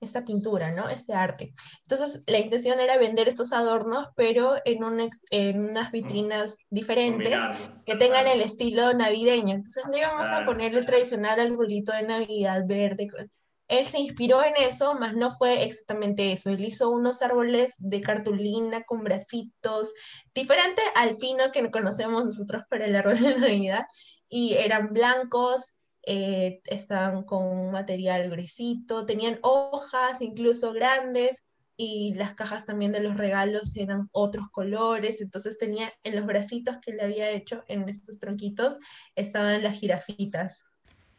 esta pintura, ¿no? Este arte. Entonces, la intención era vender estos adornos, pero en, un en unas vitrinas diferentes que tengan el estilo navideño. Entonces, no íbamos a ponerle el tradicional arbolito de Navidad verde. Él se inspiró en eso, mas no fue exactamente eso. Él hizo unos árboles de cartulina con bracitos, diferente al fino que conocemos nosotros para el árbol de Navidad, y eran blancos, eh, estaban con un material grisito, tenían hojas incluso grandes y las cajas también de los regalos eran otros colores, entonces tenía en los bracitos que le había hecho en estos tronquitos estaban las jirafitas.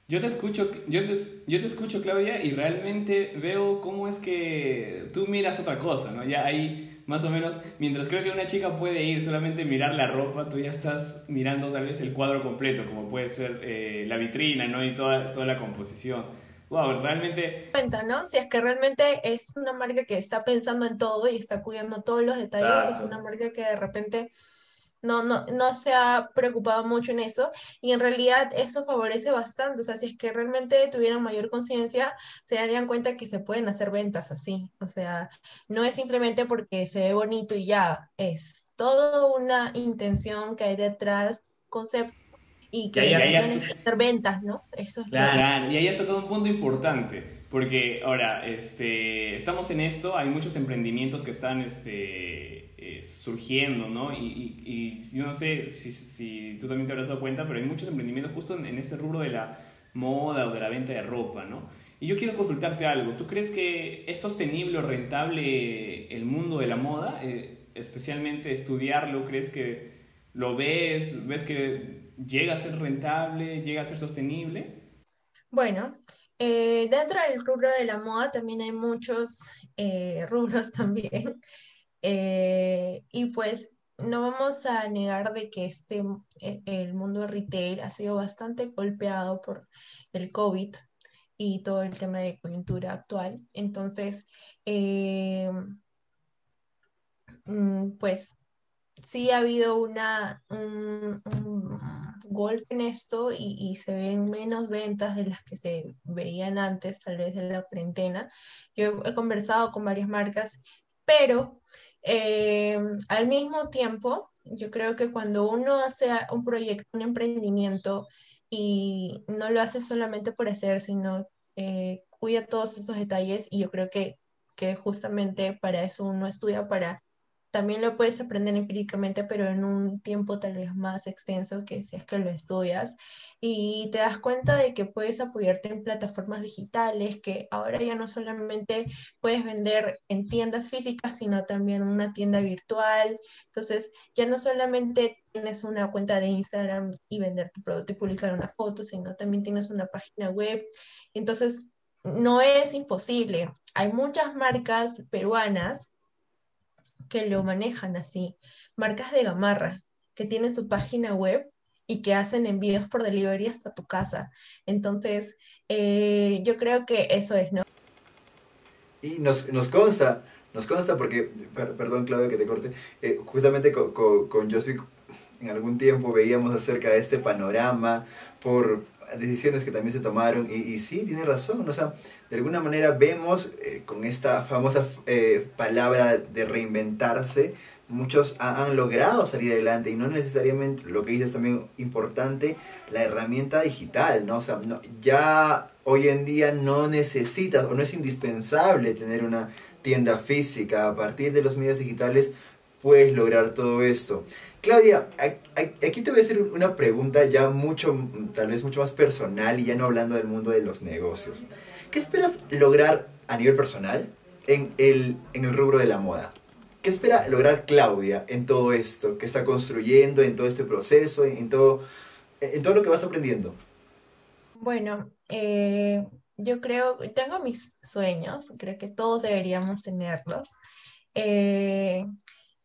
Yo te escucho, yo te, yo te escucho Claudia y realmente veo cómo es que tú miras otra cosa, ¿no? Ya hay más o menos, mientras creo que una chica puede ir solamente mirar la ropa, tú ya estás mirando tal vez el cuadro completo, como puede ser eh, la vitrina, ¿no? Y toda, toda la composición. wow, realmente... Cuenta, ¿no? Si es que realmente es una marca que está pensando en todo y está cuidando todos los detalles, es una marca que de repente no, no, no se ha preocupado mucho en eso y en realidad eso favorece bastante, o sea, si es que realmente tuvieran mayor conciencia, se darían cuenta que se pueden hacer ventas así, o sea, no es simplemente porque se ve bonito y ya, es toda una intención que hay detrás, concepto y que hay hacer ventas, ¿no? Eso es claro, y ahí has tocado un punto importante, porque ahora este, estamos en esto, hay muchos emprendimientos que están este, eh, surgiendo, ¿no? Y, yo no sé si, tú también te habrás dado cuenta, pero hay muchos emprendimientos justo en, este rubro de la moda o de la venta de ropa, ¿no? Y yo quiero consultarte algo. ¿Tú crees que es sostenible o rentable el mundo de la moda? Eh, especialmente estudiarlo, ¿crees que lo ves? ¿Ves que llega a ser rentable, llega a ser sostenible? Bueno, eh, dentro del rubro de la moda también hay muchos <laughs> rubros también eh, y pues no vamos a negar de que este, e, el mundo retail ha sido bastante golpeado por el COVID y todo el tema de coyuntura actual. Entonces, eh, mm, pues sí ha habido una, un, golpe en esto y, se ven menos ventas de las que se veían antes, tal vez de la cuarentena. Yo he conversado con varias marcas, pero eh, al mismo tiempo, yo creo que cuando uno hace un proyecto, un emprendimiento y no lo hace solamente por hacer, sino eh, cuida todos esos detalles y yo creo que, que justamente para eso uno estudia para también lo puedes aprender empíricamente, pero en un tiempo tal vez más extenso que si es que lo estudias y te das cuenta de que puedes apoyarte en plataformas digitales, que ahora ya no solamente puedes vender en tiendas físicas, sino también una tienda virtual. Entonces, ya no solamente tienes una cuenta de Instagram y vender tu producto y publicar una foto, sino también tienes una página web. Entonces, no es imposible. Hay muchas marcas peruanas que lo manejan así. Marcas de gamarra que tienen su página web y que hacen envíos por delivery hasta tu casa. Entonces, eh, yo creo que eso es, ¿no? Y nos, nos consta, nos consta porque, perdón Claudio que te corte, eh, justamente con, con, con en algún tiempo veíamos acerca de este panorama por decisiones que también se tomaron y, sí, tiene razón, o sea, de alguna manera vemos eh, con esta famosa eh, palabra de reinventarse, muchos han logrado salir adelante y no necesariamente, lo que dices también importante, la herramienta digital, ¿no? O sea, ya hoy en día no necesitas o no es indispensable tener una tienda física, a partir de los medios digitales puedes lograr todo esto. Claudia, aquí te voy a hacer una pregunta ya mucho, tal vez mucho más personal y ya no hablando del mundo de los negocios. ¿Qué esperas lograr a nivel personal en el, en el rubro de la moda? ¿Qué espera lograr Claudia en todo esto que está construyendo, en todo este proceso, en, todo, en todo lo que vas aprendiendo? Bueno, eh, yo creo, tengo mis sueños, creo que todos deberíamos tenerlos. Eh,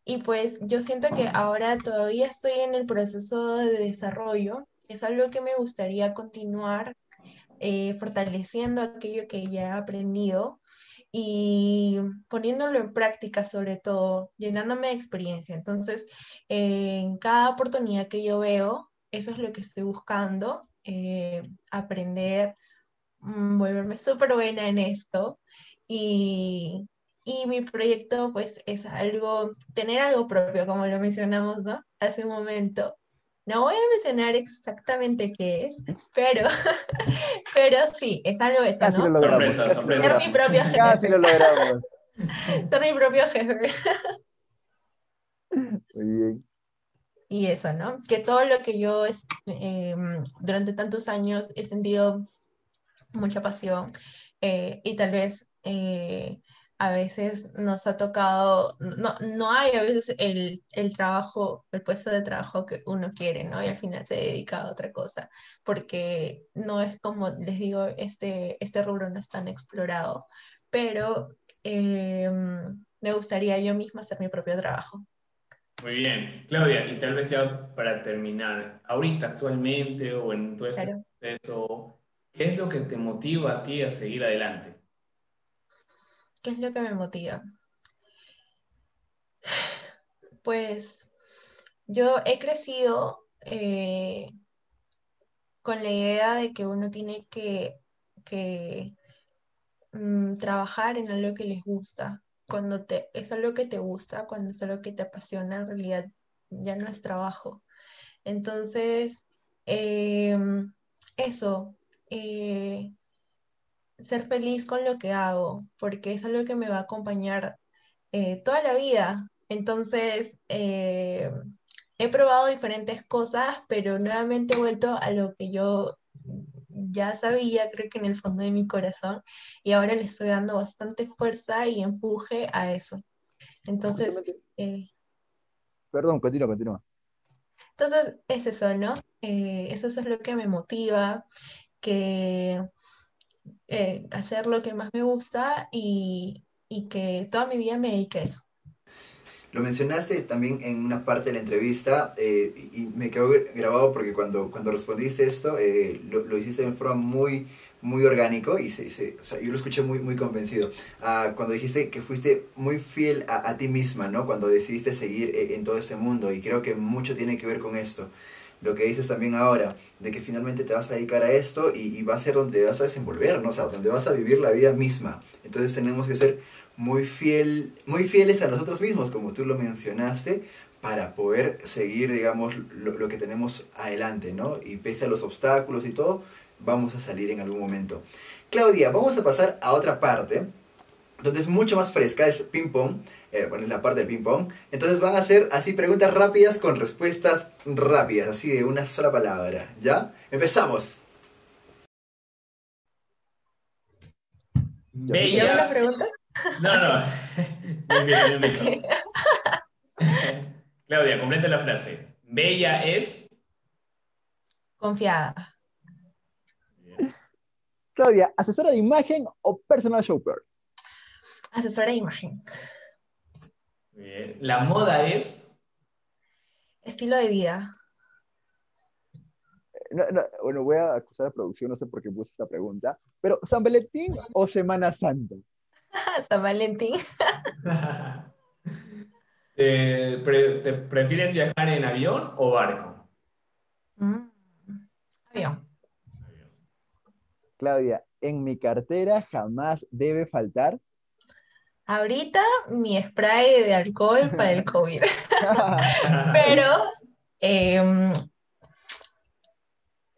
y pues yo siento que ahora todavía estoy en el proceso de desarrollo. Es algo que me gustaría continuar eh, fortaleciendo aquello que ya he aprendido y poniéndolo en práctica sobre todo, llenándome de experiencia. Entonces, en cada oportunidad que yo veo, eso es lo que estoy buscando, eh, aprender, mm, volverme súper buena en esto y, y mi proyecto pues es algo, tener algo propio, como lo mencionamos, ¿no? Hace un momento, no voy a mencionar exactamente qué es, pero, <laughs> pero sí, es algo eso, Casi ¿no? Lo logramos. Sorpresa, sorpresa. Ser mi propio <laughs> jefe. Casi lo logramos. <laughs> Ser mi propio jefe. Muy bien. Y eso, ¿no? Que todo lo que yo eh, durante tantos años he sentido mucha pasión eh, y tal vez eh, a veces nos ha tocado, no, no hay a veces el, el, trabajo, el puesto de trabajo que uno quiere, ¿no? Y al final se dedica a otra cosa, porque no es como, les digo, este, este rubro no es tan explorado, pero em, me gustaría yo misma hacer mi propio trabajo. Muy bien. Claudia, y tal vez ya para terminar, ahorita actualmente o en todo este proceso, ¿Qué es lo que te motiva a ti a seguir adelante? ¿Qué es lo que me motiva? Pues yo he crecido eh, con la idea de que uno tiene que, mm, trabajar en algo que les gusta. Cuando te, es algo que te gusta, cuando es algo que te apasiona, en realidad ya no es trabajo. Entonces, em, eso, eh, ser feliz con lo que hago, porque es algo que me va a acompañar eh, toda la vida. Entonces, eh, he probado diferentes cosas, pero nuevamente he vuelto a lo que yo ya sabía, creo que en el fondo de mi corazón, y ahora le estoy dando bastante fuerza y empuje a eso. Entonces... Perdón, continúa, continúa. Entonces, es eso, ¿no? eso, eso es lo que me motiva que eh, hacer lo que más me gusta y, que toda mi vida me dedique a eso. Lo mencionaste también en una parte de la entrevista eh, y me quedó grabado porque cuando, cuando respondiste esto eh, lo, hiciste de forma muy, muy orgánico y se, se, o sea, yo lo escuché muy, muy convencido. Ah, cuando dijiste que fuiste muy fiel a, a, ti misma, ¿no? Cuando decidiste seguir en todo este mundo y creo que mucho tiene que ver con esto lo que dices también ahora, de que finalmente te vas a dedicar a esto y, va a ser donde vas a desenvolver, ¿no? O sea, donde vas a vivir la vida misma. Entonces tenemos que ser muy, fiel, muy fieles a nosotros mismos, como tú lo mencionaste, para poder seguir, digamos, lo, lo que tenemos adelante, ¿no? Y pese a los obstáculos y todo, vamos a salir en algún momento. Claudia, vamos a pasar a otra parte, donde es mucho más fresca, es ping-pong eh, bueno, la parte del ping-pong. Entonces van a ser así preguntas rápidas con respuestas rápidas, así de una sola palabra. ¿Ya? ¡Empezamos! Bella... las preguntas? No, no. <laughs> <laughs> Claudia, completa la frase. Bella es... Confiada. Claudia, ¿asesora de imagen o personal shopper? Asesora de imagen. La moda es. Estilo de vida. bueno, voy a acusar a producción, no sé por qué puse esta pregunta, pero ¿San Valentín o Semana Santa? <laughs> San Valentín. <laughs> ¿Te, prefieres viajar en avión o barco? Mm, avión. Claudia, en mi cartera jamás debe faltar Ahorita mi spray de alcohol para el COVID. <laughs> Pero em,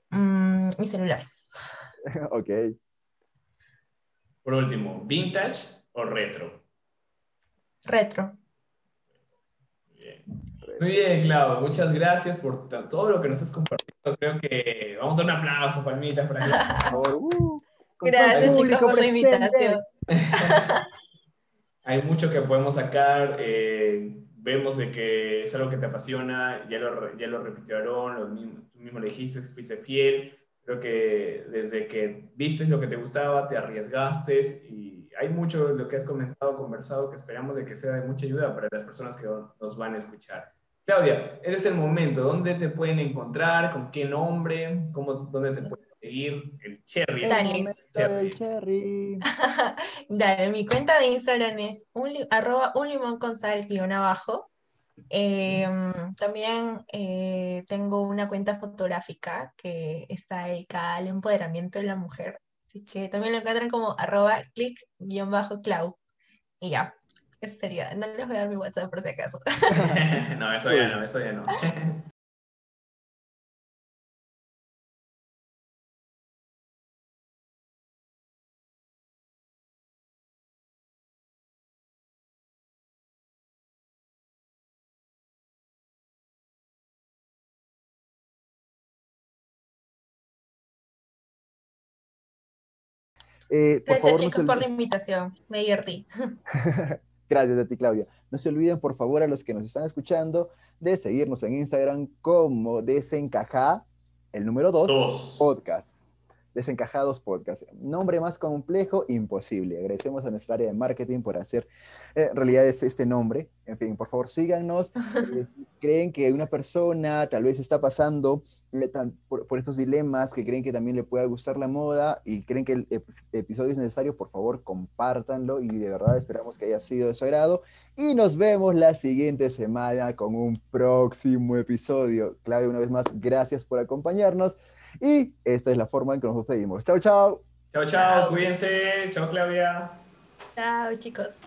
mm, mi celular. Ok. Por último, ¿vintage o retro? Retro. Muy bien, Clau. Muchas gracias por todo lo que nos has compartido. Creo que vamos a dar un aplauso, palmitas, por aquí. Uh, gracias, chicos, por la invitación. <laughs> hay mucho que podemos sacar. Eh, vemos de que es algo que te apasiona, ya lo, ya lo repitió Aaron, tú mismo le fuiste fiel. Creo que desde que viste lo que te gustaba, te arriesgaste y hay mucho de lo que has comentado, conversado, que esperamos de que sea de mucha ayuda para las personas que nos van a escuchar. Claudia, ese es el momento. ¿Dónde te pueden encontrar? ¿Con qué nombre? ¿Cómo, ¿Dónde te pueden seguir? El Cherry. Dale. El cherry. <laughs> Dale, mi cuenta de Instagram es un, arroba un limón con sal guion abajo. Em, también eh, tengo una cuenta fotográfica que está dedicada al empoderamiento de la mujer. Así que también lo encuentran como arroba click guion bajo clau. Y ya, eso sería. No les voy a dar mi WhatsApp por si acaso. <laughs> no, eso ya no, eso ya no. <laughs> Eh, Gracias chicos por la invitación, me divertí. <laughs> Gracias a ti, Claudia. No se olviden, por favor, a los que nos están escuchando, de seguirnos en Instagram como Desencaja, el número 2, podcast. Desencajados Podcast. Nombre más complejo, imposible. Agradecemos a nuestra área de marketing por hacer eh, realidad este nombre. En fin, por favor, síganos. <laughs> Eh, creen que una persona tal vez está pasando eh, por, estos dilemas, que creen que también le pueda gustar la moda y creen que el episodio es necesario, por favor, compártanlo y de verdad esperamos que haya sido de su agrado. Y nos vemos la siguiente semana con un próximo episodio. Claudia, una vez más, gracias por acompañarnos. Y esta es la forma en que nos despedimos. Chao, chao. Chao, chao. Cuídense. Chao, Claudia. Chao, chicos.